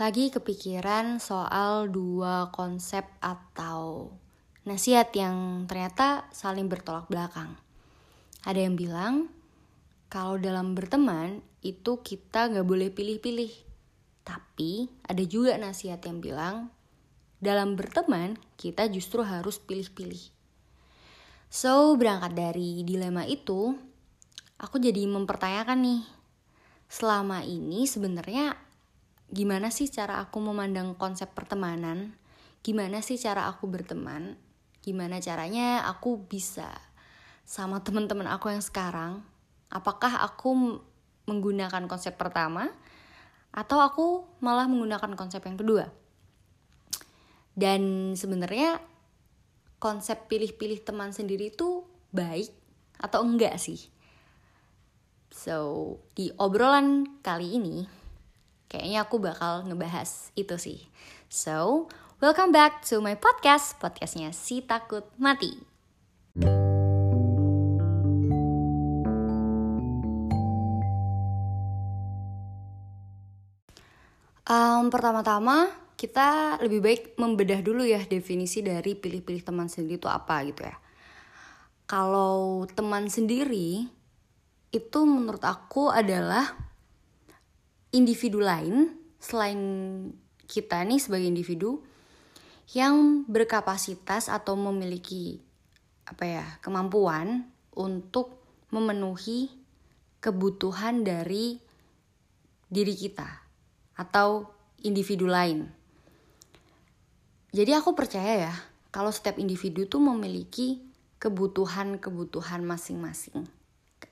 lagi kepikiran soal dua konsep atau nasihat yang ternyata saling bertolak belakang. Ada yang bilang kalau dalam berteman itu kita gak boleh pilih-pilih. Tapi ada juga nasihat yang bilang dalam berteman kita justru harus pilih-pilih. So berangkat dari dilema itu, aku jadi mempertanyakan nih, selama ini sebenarnya gimana sih cara aku memandang konsep pertemanan? Gimana sih cara aku berteman? Gimana caranya aku bisa sama teman-teman aku yang sekarang? Apakah aku menggunakan konsep pertama atau aku malah menggunakan konsep yang kedua? Dan sebenarnya konsep pilih-pilih teman sendiri itu baik atau enggak sih? So di obrolan kali ini Kayaknya aku bakal ngebahas itu sih. So, welcome back to my podcast, podcastnya Si Takut Mati. Um, pertama-tama kita lebih baik membedah dulu ya definisi dari pilih-pilih teman sendiri itu apa gitu ya. Kalau teman sendiri itu menurut aku adalah individu lain selain kita nih sebagai individu yang berkapasitas atau memiliki apa ya kemampuan untuk memenuhi kebutuhan dari diri kita atau individu lain. Jadi aku percaya ya kalau setiap individu tuh memiliki kebutuhan-kebutuhan masing-masing.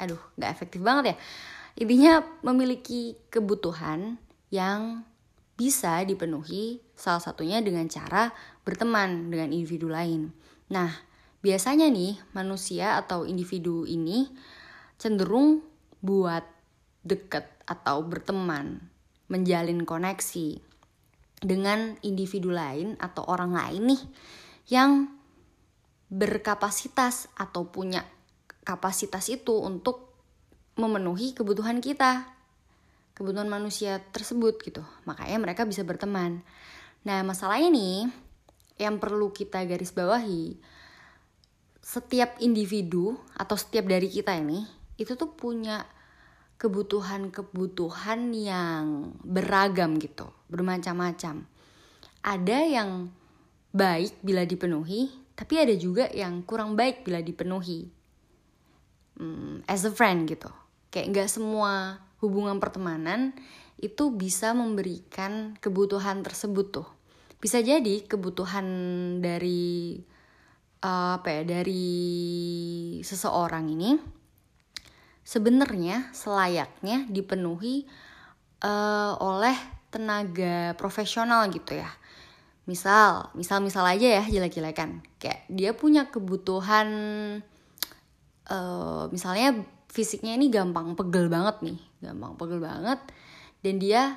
Aduh, gak efektif banget ya Intinya memiliki kebutuhan yang bisa dipenuhi salah satunya dengan cara berteman dengan individu lain. Nah, biasanya nih manusia atau individu ini cenderung buat deket atau berteman, menjalin koneksi dengan individu lain atau orang lain nih yang berkapasitas atau punya kapasitas itu untuk memenuhi kebutuhan kita kebutuhan manusia tersebut gitu makanya mereka bisa berteman nah masalahnya nih yang perlu kita garis bawahi setiap individu atau setiap dari kita ini itu tuh punya kebutuhan-kebutuhan yang beragam gitu, bermacam-macam. Ada yang baik bila dipenuhi, tapi ada juga yang kurang baik bila dipenuhi. Hmm, as a friend gitu kayak nggak semua hubungan pertemanan itu bisa memberikan kebutuhan tersebut tuh. Bisa jadi kebutuhan dari uh, apa ya dari seseorang ini sebenarnya selayaknya dipenuhi uh, oleh tenaga profesional gitu ya. Misal misal misal aja ya jelek-jelekan. Kayak dia punya kebutuhan uh, misalnya fisiknya ini gampang pegel banget nih gampang pegel banget. Dan dia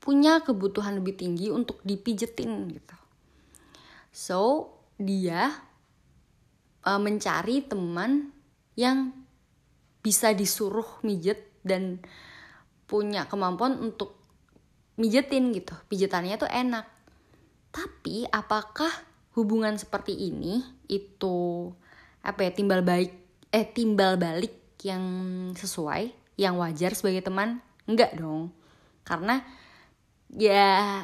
punya kebutuhan lebih tinggi untuk dipijetin gitu. So dia uh, mencari teman yang bisa disuruh mijet dan punya kemampuan untuk mijetin gitu. Pijetannya tuh enak. Tapi apakah hubungan seperti ini itu apa ya timbal baik eh timbal balik yang sesuai, yang wajar sebagai teman? Enggak dong. Karena ya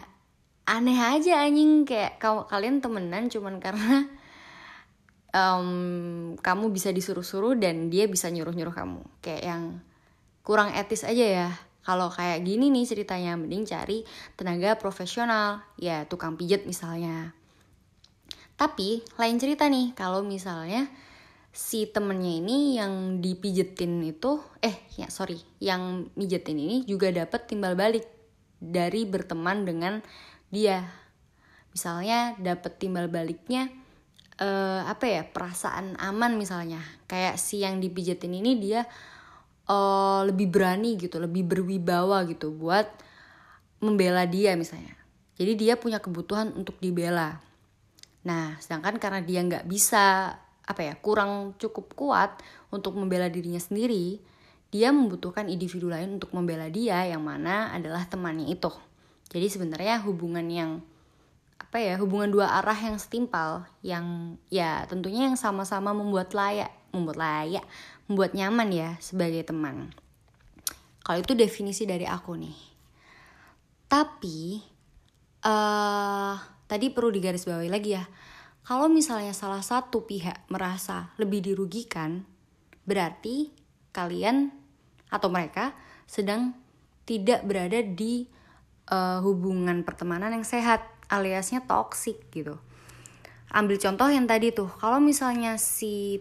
aneh aja anjing kayak kalian temenan cuman karena um, kamu bisa disuruh-suruh dan dia bisa nyuruh-nyuruh kamu. Kayak yang kurang etis aja ya. Kalau kayak gini nih ceritanya mending cari tenaga profesional, ya tukang pijet misalnya. Tapi lain cerita nih kalau misalnya si temennya ini yang dipijetin itu eh ya sorry yang mijetin ini juga dapat timbal balik dari berteman dengan dia. Misalnya dapat timbal baliknya uh, apa ya perasaan aman misalnya. Kayak si yang dipijetin ini dia uh, lebih berani gitu lebih berwibawa gitu buat membela dia misalnya. Jadi dia punya kebutuhan untuk dibela. Nah sedangkan karena dia nggak bisa apa ya kurang cukup kuat untuk membela dirinya sendiri dia membutuhkan individu lain untuk membela dia yang mana adalah temannya itu. Jadi sebenarnya hubungan yang apa ya hubungan dua arah yang setimpal yang ya tentunya yang sama-sama membuat layak membuat layak membuat nyaman ya sebagai teman. Kalau itu definisi dari aku nih. Tapi uh, tadi perlu digarisbawahi lagi ya kalau misalnya salah satu pihak merasa lebih dirugikan, berarti kalian atau mereka sedang tidak berada di uh, hubungan pertemanan yang sehat, aliasnya toxic gitu. Ambil contoh yang tadi tuh, kalau misalnya si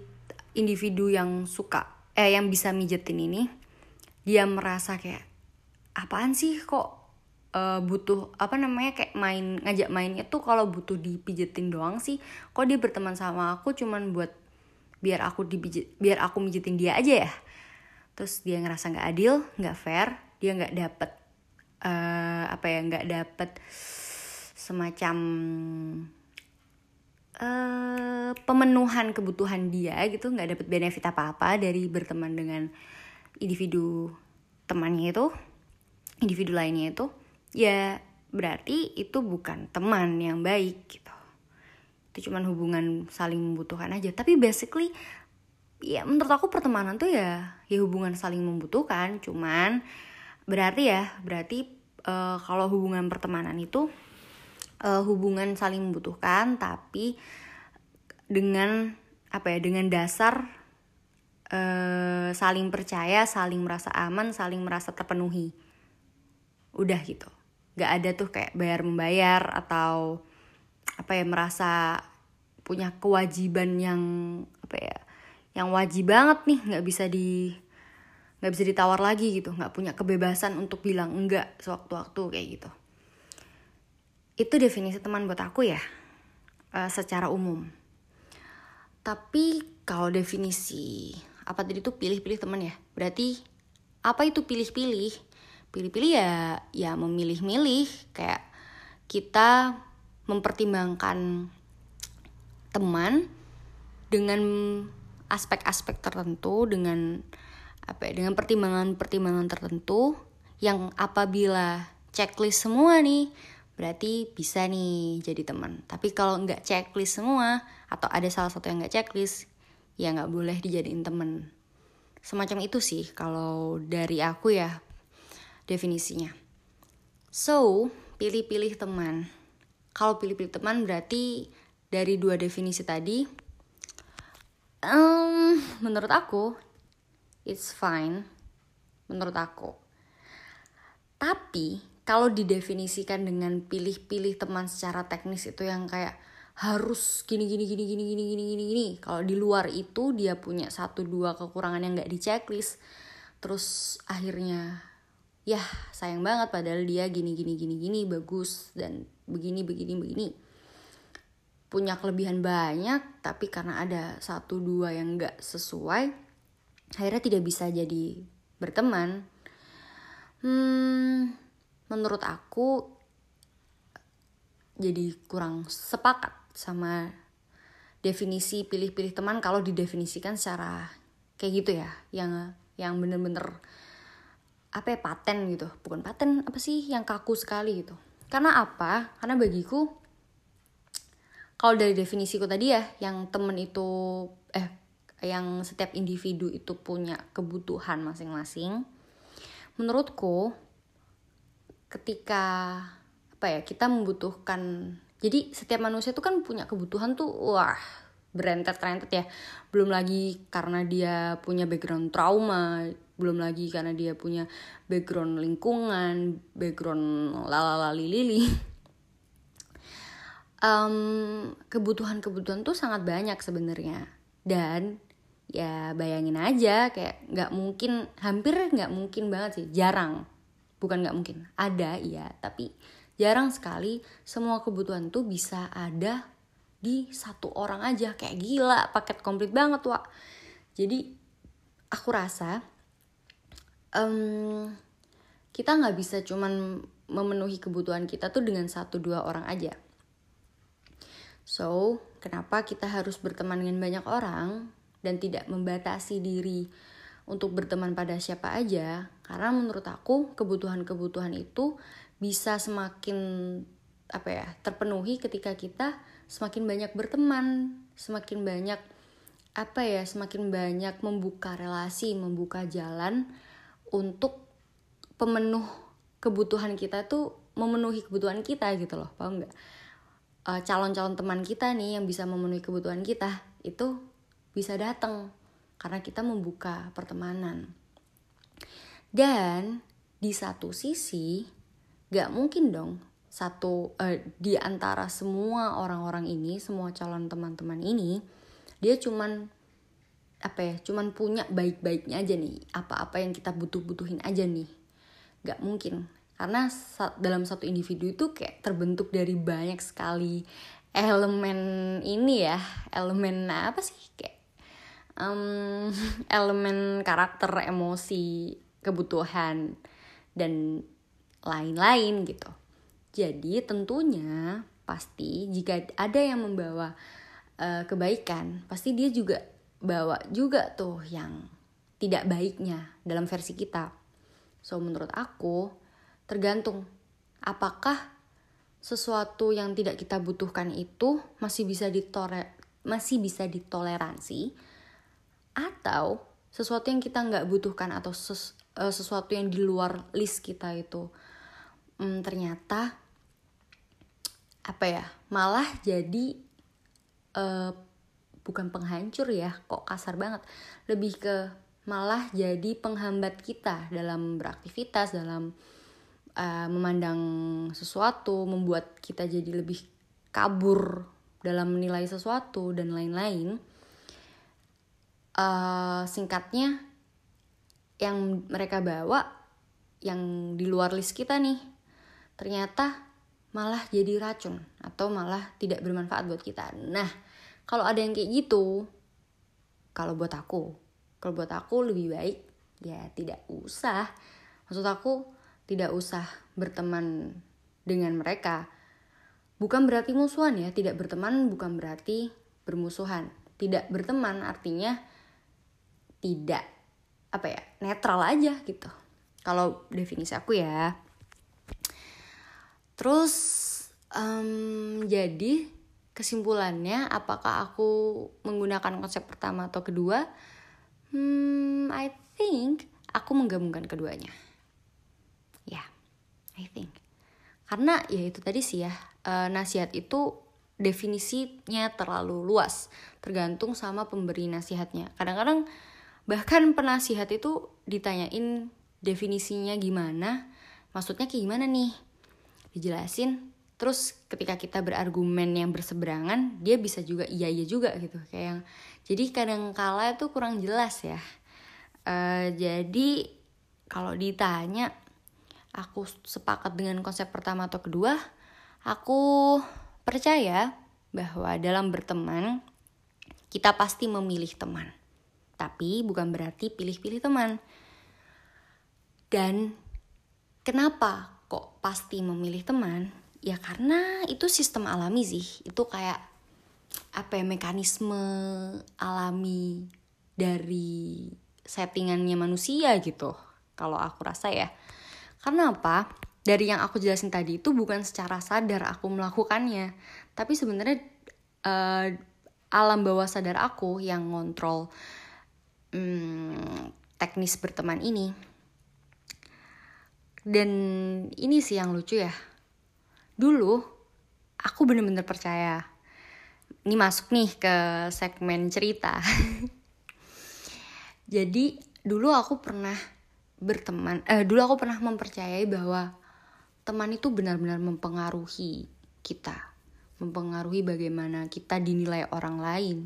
individu yang suka eh yang bisa mijetin ini dia merasa kayak apaan sih kok uh, butuh apa namanya kayak main ngajak mainnya tuh kalau butuh dipijetin doang sih. Kok dia berteman sama aku cuman buat biar aku dipijet biar aku mijetin dia aja ya? Terus dia ngerasa nggak adil nggak fair dia nggak dapet uh, apa ya nggak dapet semacam uh, pemenuhan kebutuhan dia gitu nggak dapet benefit apa apa dari berteman dengan individu temannya itu individu lainnya itu ya berarti itu bukan teman yang baik gitu. Itu cuman hubungan saling membutuhkan aja. Tapi basically ya menurut aku pertemanan tuh ya ya hubungan saling membutuhkan. Cuman berarti ya berarti uh, kalau hubungan pertemanan itu uh, hubungan saling membutuhkan tapi dengan apa ya dengan dasar uh, saling percaya saling merasa aman saling merasa terpenuhi. Udah gitu gak ada tuh kayak bayar membayar atau apa ya merasa punya kewajiban yang apa ya yang wajib banget nih nggak bisa di nggak bisa ditawar lagi gitu. Nggak punya kebebasan untuk bilang enggak sewaktu-waktu kayak gitu. Itu definisi teman buat aku ya uh, secara umum. Tapi kalau definisi apa tadi tuh pilih-pilih teman ya berarti apa itu pilih-pilih pilih-pilih ya ya memilih-milih kayak kita mempertimbangkan teman dengan aspek-aspek tertentu dengan apa ya dengan pertimbangan-pertimbangan tertentu yang apabila checklist semua nih berarti bisa nih jadi teman. Tapi kalau nggak checklist semua atau ada salah satu yang nggak checklist ya nggak boleh dijadiin teman. Semacam itu sih kalau dari aku ya definisinya. So, pilih-pilih teman. Kalau pilih-pilih teman berarti dari dua definisi tadi, um, menurut aku, it's fine. Menurut aku. Tapi, kalau didefinisikan dengan pilih-pilih teman secara teknis itu yang kayak harus gini gini gini gini gini gini gini gini kalau di luar itu dia punya satu dua kekurangan yang nggak di checklist terus akhirnya ya sayang banget padahal dia gini gini gini gini bagus dan begini begini begini. Punya kelebihan banyak tapi karena ada satu dua yang nggak sesuai akhirnya tidak bisa jadi berteman. Hmm, menurut aku jadi kurang sepakat sama definisi pilih-pilih teman kalau didefinisikan secara kayak gitu ya yang yang bener-bener apa ya paten gitu. Bukan paten apa sih yang kaku sekali gitu. Karena apa? Karena bagiku kalau dari definisiku tadi ya yang temen itu eh yang setiap individu itu punya kebutuhan masing-masing menurutku ketika apa ya kita membutuhkan jadi setiap manusia itu kan punya kebutuhan tuh wah berentet-rentet ya. Belum lagi karena dia punya background trauma belum lagi karena dia punya background lingkungan background lalalali lili. Um, kebutuhan-kebutuhan tuh sangat banyak sebenarnya. Dan ya bayangin aja kayak nggak mungkin hampir nggak mungkin banget sih jarang. Bukan nggak mungkin ada iya. Tapi jarang sekali semua kebutuhan tuh bisa ada di satu orang aja. Kayak gila paket komplit banget wak. Jadi aku rasa um, kita nggak bisa cuman memenuhi kebutuhan kita tuh dengan satu dua orang aja. So, kenapa kita harus berteman dengan banyak orang dan tidak membatasi diri untuk berteman pada siapa aja? Karena menurut aku kebutuhan-kebutuhan itu bisa semakin apa ya terpenuhi ketika kita semakin banyak berteman semakin banyak apa ya semakin banyak membuka relasi membuka jalan untuk pemenuh kebutuhan kita tuh memenuhi kebutuhan kita gitu loh paham nggak? Calon calon-calon teman kita nih yang bisa memenuhi kebutuhan kita itu bisa datang karena kita membuka pertemanan. Dan di satu sisi gak mungkin dong satu uh, di antara semua orang-orang ini semua calon teman-teman ini dia cuman apa ya cuman punya baik-baiknya aja nih apa-apa yang kita butuh-butuhin aja nih gak mungkin karena dalam satu individu itu kayak terbentuk dari banyak sekali elemen ini ya elemen apa sih kayak um, elemen karakter emosi kebutuhan dan lain-lain gitu. Jadi tentunya pasti jika ada yang membawa uh, kebaikan, pasti dia juga bawa juga tuh yang tidak baiknya dalam versi kita. So menurut aku tergantung apakah sesuatu yang tidak kita butuhkan itu masih bisa ditore masih bisa ditoleransi atau sesuatu yang kita nggak butuhkan atau ses, uh, sesuatu yang di luar list kita itu hmm, ternyata apa ya malah jadi uh, bukan penghancur ya kok kasar banget lebih ke malah jadi penghambat kita dalam beraktivitas dalam uh, memandang sesuatu membuat kita jadi lebih kabur dalam menilai sesuatu dan lain-lain uh, singkatnya yang mereka bawa yang di luar list kita nih ternyata malah jadi racun atau malah tidak bermanfaat buat kita. Nah, kalau ada yang kayak gitu, kalau buat aku, kalau buat aku lebih baik ya tidak usah. Maksud aku tidak usah berteman dengan mereka. Bukan berarti musuhan ya, tidak berteman bukan berarti bermusuhan. Tidak berteman artinya tidak apa ya, netral aja gitu. Kalau definisi aku ya. Terus um, jadi kesimpulannya apakah aku menggunakan konsep pertama atau kedua? Hmm, I think aku menggabungkan keduanya. Ya, yeah, I think. Karena ya itu tadi sih ya, uh, nasihat itu definisinya terlalu luas, tergantung sama pemberi nasihatnya. Kadang-kadang bahkan penasihat itu ditanyain definisinya gimana, maksudnya kayak gimana nih? dijelasin terus ketika kita berargumen yang berseberangan dia bisa juga iya iya juga gitu. Kayak yang jadi kadang kala itu kurang jelas ya. Uh, jadi kalau ditanya aku sepakat dengan konsep pertama atau kedua aku percaya bahwa dalam berteman kita pasti memilih teman. Tapi bukan berarti pilih-pilih teman. Dan kenapa kok pasti memilih teman ya karena itu sistem alami sih. Itu kayak apa ya mekanisme alami dari settingannya manusia gitu kalau aku rasa ya. Karena apa? Dari yang aku jelasin tadi itu bukan secara sadar aku melakukannya. Tapi sebenarnya uh, alam bawah sadar aku yang ngontrol hmm, teknis berteman ini. Dan ini sih yang lucu ya. Dulu aku bener-bener percaya. Ini masuk nih ke segmen cerita. Jadi dulu aku pernah berteman, eh dulu aku pernah mempercayai bahwa teman itu benar-benar mempengaruhi kita, mempengaruhi bagaimana kita dinilai orang lain,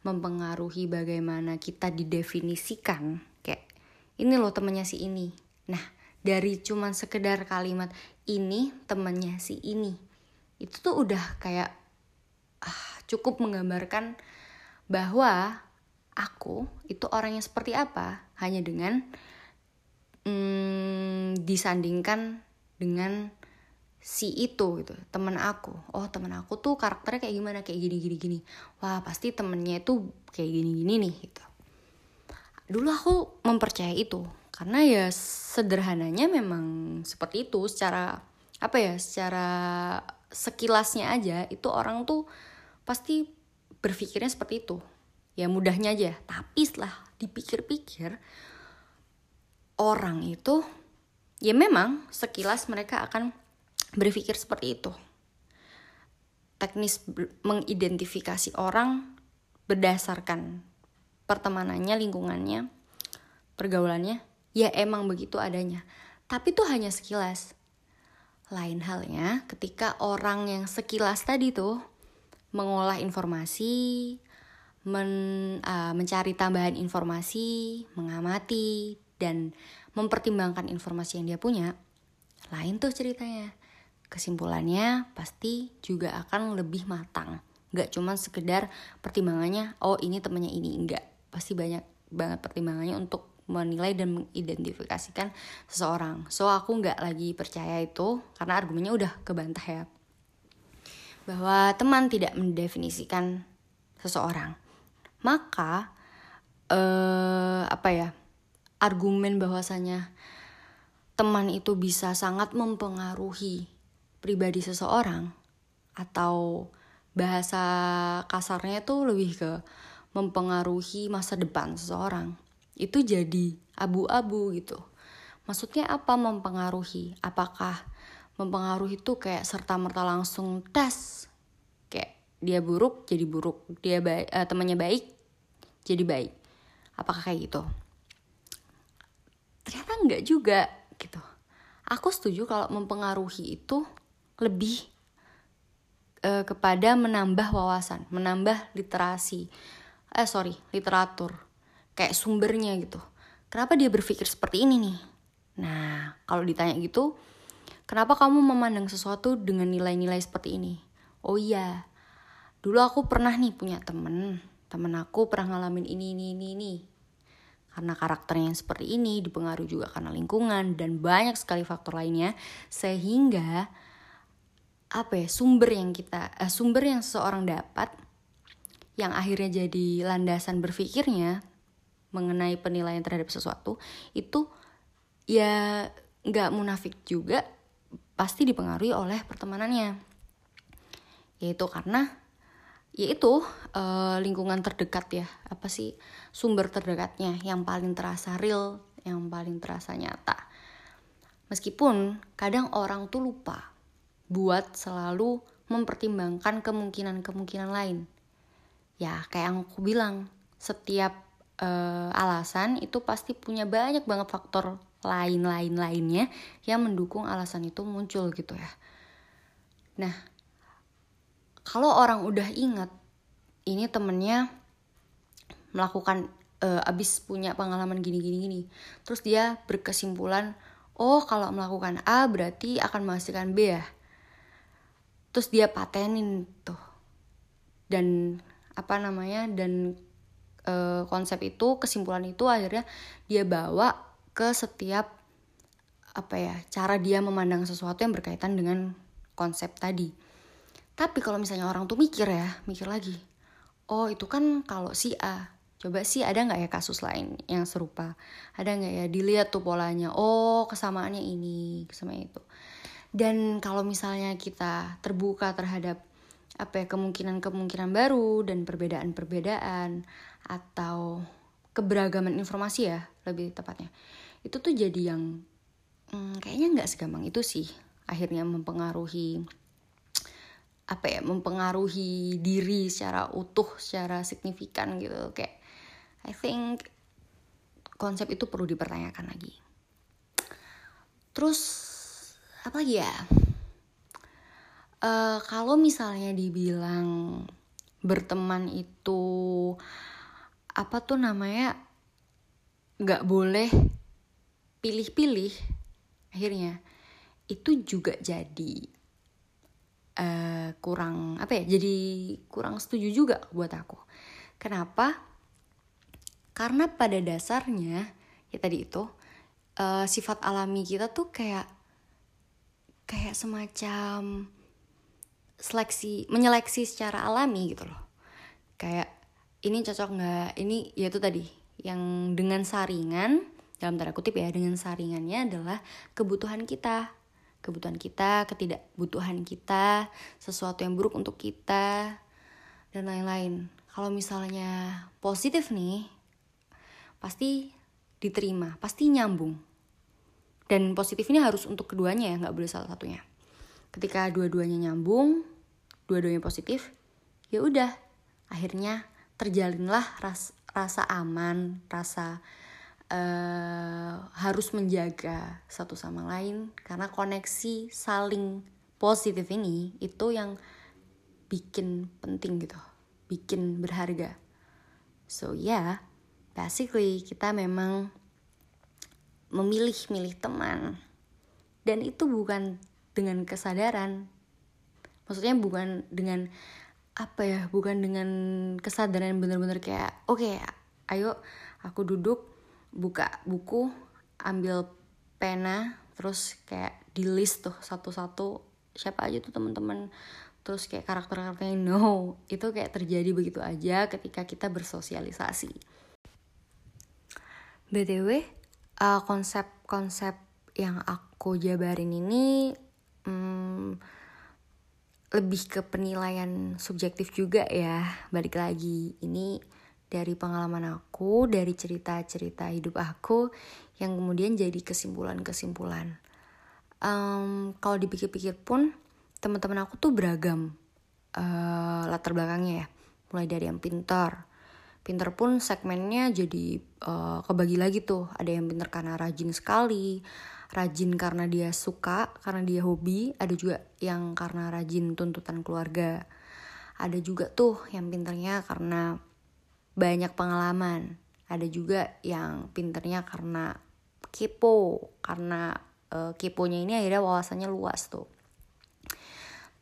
mempengaruhi bagaimana kita didefinisikan. Kayak ini loh temannya si ini. Nah, dari cuman sekedar kalimat ini temennya si ini. Itu tuh udah kayak ah, cukup menggambarkan bahwa aku itu orang yang seperti apa. Hanya dengan hmm, disandingkan dengan si itu gitu temen aku. Oh temen aku tuh karakternya kayak gimana? Kayak gini gini gini. Wah pasti temennya itu kayak gini gini nih gitu. Dulu aku mempercayai itu karena ya sederhananya memang seperti itu secara apa ya secara sekilasnya aja itu orang tuh pasti berpikirnya seperti itu. Ya mudahnya aja. Tapi setelah dipikir-pikir orang itu ya memang sekilas mereka akan berpikir seperti itu. Teknis mengidentifikasi orang berdasarkan pertemanannya lingkungannya pergaulannya ya emang begitu adanya tapi itu hanya sekilas lain halnya ketika orang yang sekilas tadi tuh mengolah informasi, men, uh, mencari tambahan informasi, mengamati, dan mempertimbangkan informasi yang dia punya, lain tuh ceritanya. Kesimpulannya pasti juga akan lebih matang. Gak cuma sekedar pertimbangannya, oh ini temennya ini, enggak. Pasti banyak banget pertimbangannya untuk menilai dan mengidentifikasikan seseorang. So aku nggak lagi percaya itu karena argumennya udah kebantah ya. Bahwa teman tidak mendefinisikan seseorang. Maka eh, apa ya? Argumen bahwasanya teman itu bisa sangat mempengaruhi pribadi seseorang atau bahasa kasarnya itu lebih ke mempengaruhi masa depan seseorang itu jadi abu-abu gitu. Maksudnya apa mempengaruhi? Apakah mempengaruhi itu kayak serta merta langsung tes kayak dia buruk jadi buruk, dia baik, uh, temannya baik jadi baik. Apakah kayak gitu? Ternyata enggak juga gitu. Aku setuju kalau mempengaruhi itu lebih uh, kepada menambah wawasan, menambah literasi. Eh sorry, literatur kayak sumbernya gitu. Kenapa dia berpikir seperti ini nih? Nah kalau ditanya gitu kenapa kamu memandang sesuatu dengan nilai-nilai seperti ini? Oh iya dulu aku pernah nih punya temen. Temen aku pernah ngalamin ini ini ini ini. Karena karakternya yang seperti ini dipengaruhi juga karena lingkungan dan banyak sekali faktor lainnya. Sehingga apa ya sumber yang kita eh, sumber yang seseorang dapat yang akhirnya jadi landasan berpikirnya mengenai penilaian terhadap sesuatu itu ya nggak munafik juga pasti dipengaruhi oleh pertemanannya. Yaitu karena yaitu uh, lingkungan terdekat ya apa sih sumber terdekatnya yang paling terasa real yang paling terasa nyata. Meskipun kadang orang tuh lupa buat selalu mempertimbangkan kemungkinan-kemungkinan lain. Ya kayak yang aku bilang setiap uh, alasan itu pasti punya banyak banget faktor lain-lain lainnya yang mendukung alasan itu muncul gitu ya. Nah, kalau orang udah ingat ini temennya melakukan uh, abis punya pengalaman gini-gini gini, terus dia berkesimpulan, oh kalau melakukan A berarti akan menghasilkan B ya. Terus dia patenin tuh dan apa namanya dan e, konsep itu kesimpulan itu akhirnya dia bawa ke setiap apa ya cara dia memandang sesuatu yang berkaitan dengan konsep tadi. Tapi kalau misalnya orang tuh mikir ya mikir lagi oh itu kan kalau si A coba sih ada nggak ya kasus lain yang serupa? Ada nggak ya dilihat tuh polanya oh kesamaannya ini sama itu. Dan kalau misalnya kita terbuka terhadap apa ya kemungkinan-kemungkinan baru dan perbedaan-perbedaan atau keberagaman informasi ya lebih tepatnya. Itu tuh jadi yang hmm, kayaknya nggak segampang itu sih akhirnya mempengaruhi apa ya mempengaruhi diri secara utuh secara signifikan gitu. Kayak I think konsep itu perlu dipertanyakan lagi. Terus apa lagi ya uh, kalau misalnya dibilang berteman itu apa tuh namanya nggak boleh pilih-pilih akhirnya itu juga jadi uh, kurang apa ya jadi kurang setuju juga buat aku. Kenapa? Karena pada dasarnya ya tadi itu uh, sifat alami kita tuh kayak kayak semacam seleksi menyeleksi secara alami gitu loh. Kayak ini cocok nggak? Ini ya itu tadi. Yang dengan saringan dalam tanda kutip ya dengan saringannya adalah kebutuhan kita. Kebutuhan kita ketidakbutuhan kita sesuatu yang buruk untuk kita dan lain-lain. Kalau misalnya positif nih pasti diterima pasti nyambung. Dan positif ini harus untuk keduanya ya nggak boleh salah satunya ketika dua-duanya nyambung dua-duanya positif ya udah. Akhirnya terjalinlah ras rasa aman rasa uh, harus menjaga satu sama lain. Karena koneksi saling positif ini itu yang bikin penting gitu bikin berharga. So yeah basically kita memang memilih-milih teman. Dan itu bukan dengan kesadaran. Maksudnya bukan dengan apa ya bukan dengan kesadaran bener-bener kayak oke okay, ayo aku duduk buka buku ambil pena terus kayak di list tuh satu-satu siapa aja tuh teman-teman. Terus kayak karakter-karakternya no itu kayak terjadi begitu aja ketika kita bersosialisasi. Btw uh, konsep-konsep yang aku jabarin ini hmm, lebih ke penilaian subjektif juga ya. Balik lagi ini dari pengalaman aku dari cerita-cerita hidup aku yang kemudian jadi kesimpulan-kesimpulan. Um, kalau dipikir-pikir pun teman-teman aku tuh beragam uh, latar belakangnya ya. Mulai dari yang pintar pinter pun segmennya jadi uh, kebagi lagi tuh. Ada yang pinter karena rajin sekali rajin karena dia suka karena dia hobi. Ada juga yang karena rajin tuntutan keluarga. Ada juga tuh yang pinternya karena banyak pengalaman. Ada juga yang pinternya karena kepo karena uh, keponya ini akhirnya wawasannya luas tuh.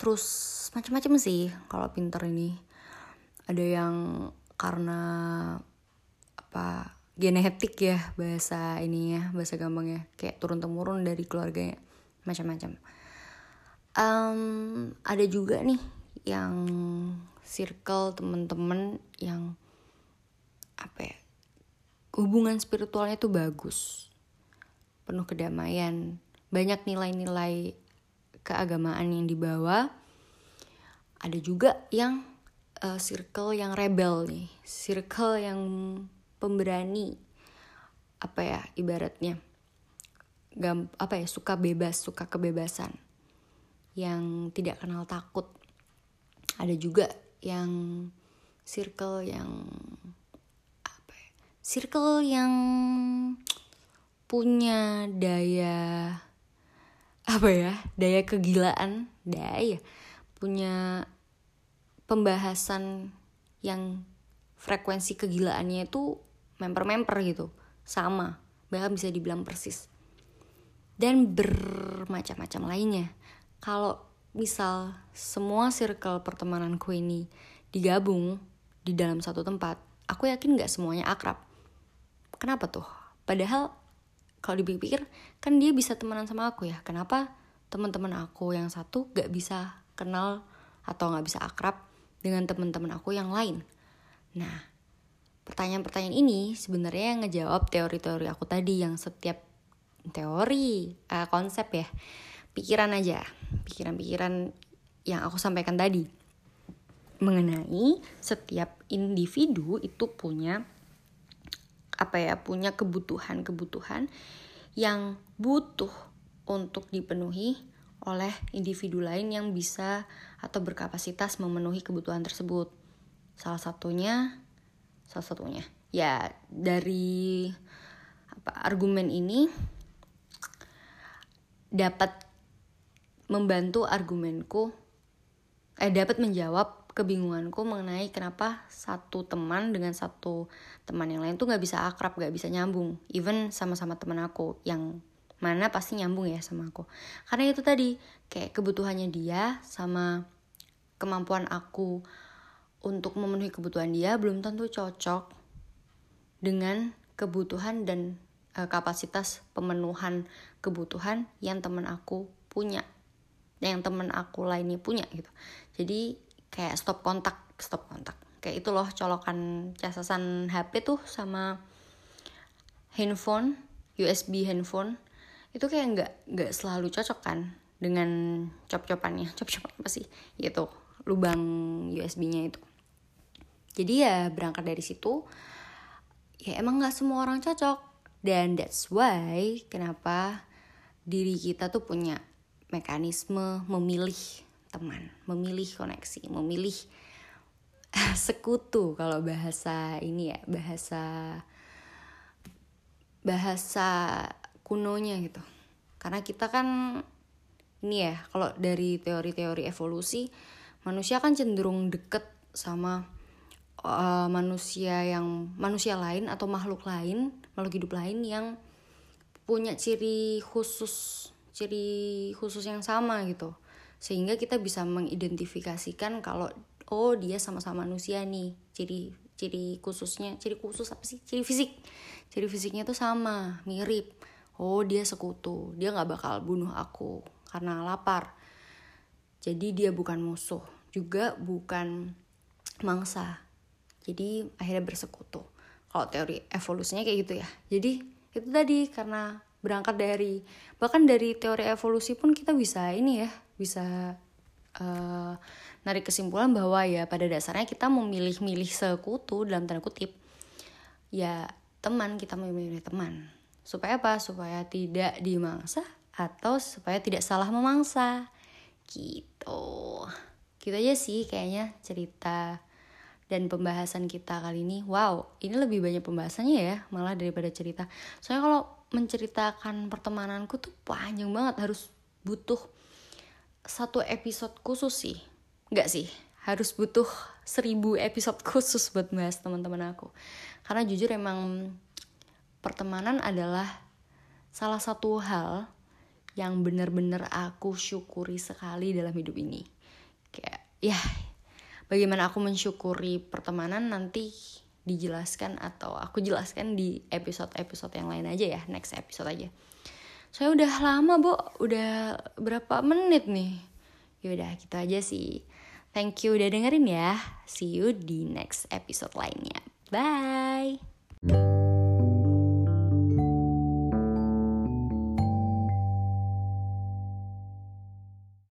Terus macam-macam sih kalau pinter ini. Ada yang karena apa genetik ya bahasa ini ya bahasa gampangnya. Kayak turun temurun dari keluarganya macam-macam. Um, ada juga nih yang circle temen-temen yang apa ya hubungan spiritualnya tuh bagus. Penuh kedamaian. Banyak nilai-nilai keagamaan yang dibawa. Ada juga yang uh, circle yang rebel nih circle yang pemberani apa ya ibaratnya gam apa ya suka bebas suka kebebasan yang tidak kenal takut. Ada juga yang circle yang apa ya circle yang punya daya apa ya daya kegilaan daya punya pembahasan yang frekuensi kegilaannya itu member-member gitu. Sama. Bahkan bisa dibilang persis. Dan bermacam-macam lainnya. Kalau misal semua circle pertemananku ini digabung di dalam satu tempat aku yakin nggak semuanya akrab. Kenapa tuh? Padahal kalau dipikir kan dia bisa temenan sama aku ya. Kenapa teman-teman aku yang satu gak bisa kenal atau gak bisa akrab dengan teman-teman aku yang lain. Nah, pertanyaan-pertanyaan ini sebenarnya ngejawab teori-teori aku tadi yang setiap teori, uh, konsep ya, pikiran aja, pikiran-pikiran yang aku sampaikan tadi mengenai setiap individu itu punya apa ya punya kebutuhan-kebutuhan yang butuh untuk dipenuhi oleh individu lain yang bisa atau berkapasitas memenuhi kebutuhan tersebut. Salah satunya, salah satunya, ya dari apa, argumen ini dapat membantu argumenku, eh dapat menjawab kebingunganku mengenai kenapa satu teman dengan satu teman yang lain tuh nggak bisa akrab, nggak bisa nyambung, even sama-sama teman aku yang mana pasti nyambung ya sama aku. Karena itu tadi kayak kebutuhannya dia sama kemampuan aku untuk memenuhi kebutuhan dia belum tentu cocok dengan kebutuhan dan e, kapasitas pemenuhan kebutuhan yang teman aku punya yang teman aku lainnya punya gitu. Jadi kayak stop kontak stop kontak. Kayak itu loh colokan casasan HP tuh sama handphone USB handphone itu kayak nggak nggak selalu cocok kan dengan cop-copannya. Cop-copan apa sih? Itu lubang USB-nya itu. Jadi ya berangkat dari situ ya emang nggak semua orang cocok. Dan that's why kenapa diri kita tuh punya mekanisme memilih teman memilih koneksi memilih sekutu kalau bahasa ini ya bahasa bahasa kunonya gitu. Karena kita kan ini ya kalau dari teori-teori evolusi manusia kan cenderung deket sama uh, manusia yang manusia lain atau makhluk lain makhluk hidup lain yang punya ciri khusus ciri khusus yang sama gitu. Sehingga kita bisa mengidentifikasikan kalau oh dia sama-sama manusia nih ciri ciri khususnya ciri khusus apa sih? Ciri fisik. Ciri fisiknya tuh sama mirip oh dia sekutu. Dia nggak bakal bunuh aku karena lapar. Jadi dia bukan musuh juga bukan mangsa. Jadi akhirnya bersekutu. Kalau teori evolusinya kayak gitu ya. Jadi itu tadi karena berangkat dari bahkan dari teori evolusi pun kita bisa ini ya bisa uh, narik kesimpulan bahwa ya pada dasarnya kita memilih-milih sekutu dalam tanda kutip. Ya teman kita memilih teman supaya apa? Supaya tidak dimangsa atau supaya tidak salah memangsa. Gitu. Gitu aja sih kayaknya cerita dan pembahasan kita kali ini. Wow ini lebih banyak pembahasannya ya malah daripada cerita. Soalnya kalau menceritakan pertemananku tuh panjang banget harus butuh satu episode khusus sih. Nggak sih harus butuh seribu episode khusus buat bahas teman-teman aku. Karena jujur emang pertemanan adalah salah satu hal yang benar-benar aku syukuri sekali dalam hidup ini. Kayak ya bagaimana aku mensyukuri pertemanan nanti dijelaskan atau aku jelaskan di episode-episode yang lain aja ya, next episode aja. Saya udah lama, Bu. Udah berapa menit nih? Yaudah, gitu aja sih. Thank you udah dengerin ya. See you di next episode lainnya. Bye.